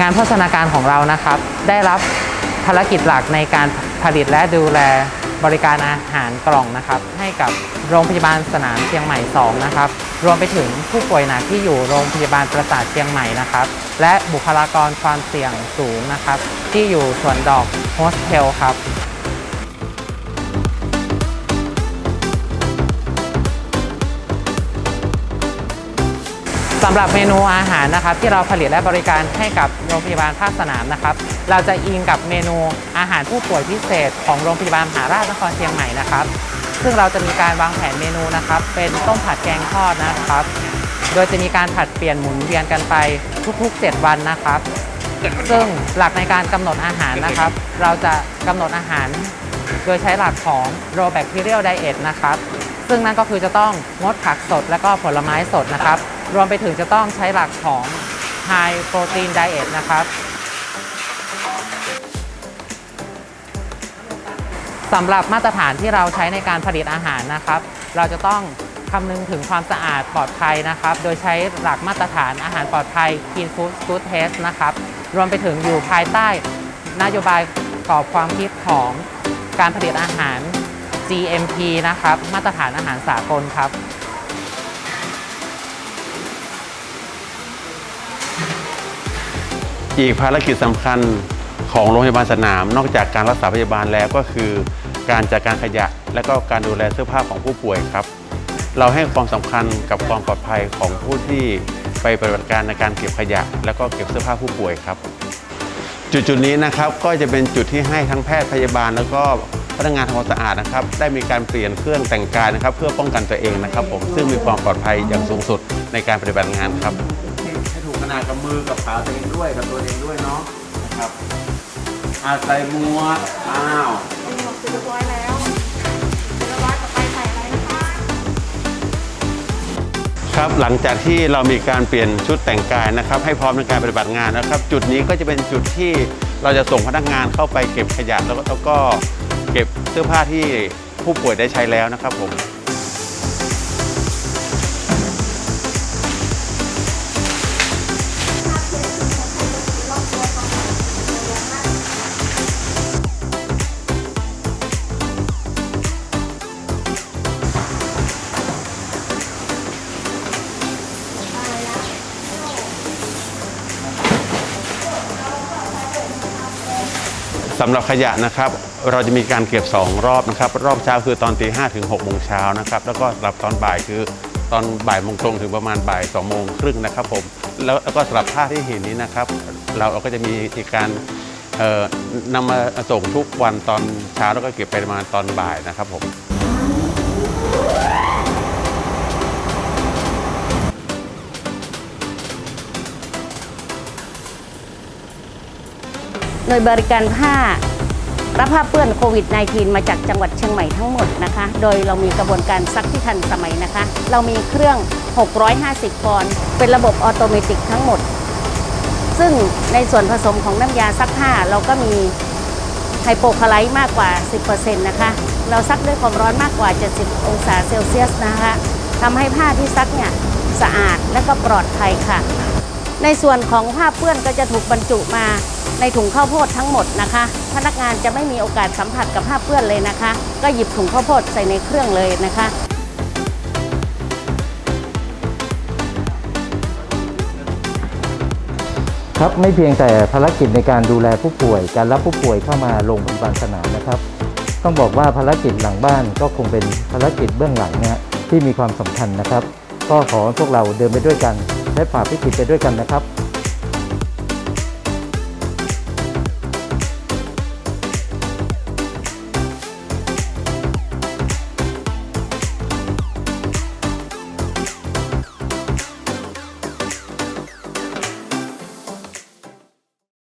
งานโภชนาการของเรานะครับ ได้รับภารกิจหลักในการผลิตและดูแลบริการอาหารกล่องนะครับ ให้กับโรงพยาบาลสนามเชียงใหม่ 2 นะครับ รวมไปถึงผู้ป่วยหนักที่อยู่โรงพยาบาลประสาทเชียงใหม่นะครับ และบุคลากรความเสี่ยงสูงนะครับ ที่อยู่ส่วนดอกโฮสเทลครับ สำหรับเมนูอาหารนะครับที่เราผลิตและบริการให้กับโรงพยาบาลภาคสนามนะครับเราจะอิงกับเมนูอาหารผู้ป่วยพิเศษ ของโรงพยาบาลมหาราชนครเชียงใหม่นะครับ ซึ่งเราจะมีการวางแผนเมนูนะครับ เป็นต้มผัดแกงทอดนะครับ โดยจะมีการผัดเปลี่ยนหมุนเวียนกันไปทุกๆ 7 วันนะครับ ซึ่งหลักในการกำหนดอาหารนะครับ เราจะกำหนดอาหาร โดยใช้หลักของ raw bacterial diet นะครับซึ่งนั่นก็คือจะต้องงดผักสดและก็ผลไม้สดนะครับ รวมไปถึงจะต้องใช้หลักของ high protein diet นะครับสำหรับมาตรฐานที่เราใช้ในการผลิตอาหารนะครับ เราจะต้องคำนึงถึงความสะอาดปลอดภัยนะครับ โดยใช้หลักมาตรฐานอาหารปลอดภัย Clean Food Good Taste นะครับ รวมไปถึงอยู่ภายใต้นโยบายกรอบความคิดของการผลิตอาหาร GMP นะครับ มาตรฐานอาหารสากลครับ อีกภารกิจสำคัญของโรงพยาบาลสนาม นอกจากการรักษาพยาบาลแล้วก็คือ การจัดการขยะ และก็การดูแลเสื้อผ้าของผู้ป่วยครับ เราให้ความสำคัญกับความปลอดภัยของผู้ที่ไปปฏิบัติการในการเก็บขยะ และก็เก็บเสื้อผ้าผู้ป่วยครับจุดจุดๆนี้นะครับก็จะเป็นจุดที่ให้ทั้งแพทย์พยาบาล แล้วก็พนักงานทำความสะอาดนะครับ ได้มีการเปลี่ยนเครื่องแต่งกายนะครับ เพื่อป้องกันตัวเองนะครับ ผมซึ่งมีความปลอดภัยอย่างสูงสุดในการปฏิบัติงานครับ ให้ถูกขนาดกับมือกับขาตัวเองด้วยกับตัวเองด้วยเนาะนะครับอาใส่หมัวกอ้าวหมดเสร็จเรียบร้อยแล้วเสร็จเรียบร้อยต่อไปใส่อะไรนะคะครับหลังจากที่เรามีการเปลี่ยนชุดแต่งกายนะครับ ให้พร้อมในการปฏิบัติงานนะครับ จุดนี้ก็จะเป็นจุดที่เราจะส่งพนักงานเข้าไปเก็บขยะแล้วก็แล้วก็เก็บเสื้อผ้าที่ผู้ป่วยได้ใช้แล้วนะครับผม สำหรับขยะนะครับ เราจะมีการเก็บ 2 รอบนะครับ รอบเช้าคือตอนตีห้ถึง6โมงเช้านะครับ แล้วก็สำหรับตอนบ่ายคือตอนบ่ายโมงตรงถึงประมาณบ่าย2โมงครึ่งนะครับผมแล้วก็สำหรับผ้าที่เห็นนี้นะครับ เราก็จะมีการเอ่อนำมาส่งทุกวันตอนเช้าแล้วก็เก็บไปประมาณตอนบ่ายนะครับผม ยบริการผ้ารับผ้าเปื้อนโควิด -19 มาจากจังหวัดเชียงใหม่ทั้งหมดนะคะ โดยเรามีกระบวนการซักที่ทันสมัยนะคะ เรามีเครื่อง 650ปอนด์เป็นระบบ automatic ทั้งหมด ซึ่งในส่วนผสมของน้ำยาซักผ้าเราก็มีไฮโปคลอไรต์มากกว่า 10%นะคะ เราซักด้วยความร้อนมากกว่า 70 องศาเซลเซียสนะคะทำให้ผ้าที่ซักเนี่ยสะอาดและก็ปลอดภัยค่ะ ในส่วนของผ้าเปื้อนก็จะถูกบรรจุมา ในถุงข้าวโพดทั้งหมดนะคะ พนักงานจะไม่มีโอกาสสัมผัสกับผ้าเปื้อนเลยนะคะ ก็หยิบถุงข้าวโพดใส่ในเครื่องเลยนะคะครับไม่เพียงแต่ภารกิจในการดูแลผู้ป่วย การรับผู้ป่วยเข้ามาโรงพยาบาลสนามนะครับ ต้องบอกว่าภารกิจหลังบ้านก็คงเป็นภารกิจเบื้องหลังเนี่ยที่มีความสำคัญนะครับ ก็ขอพวกเราเดินไปด้วยกันและฝ่าวิกฤตไปด้วยกันนะครับ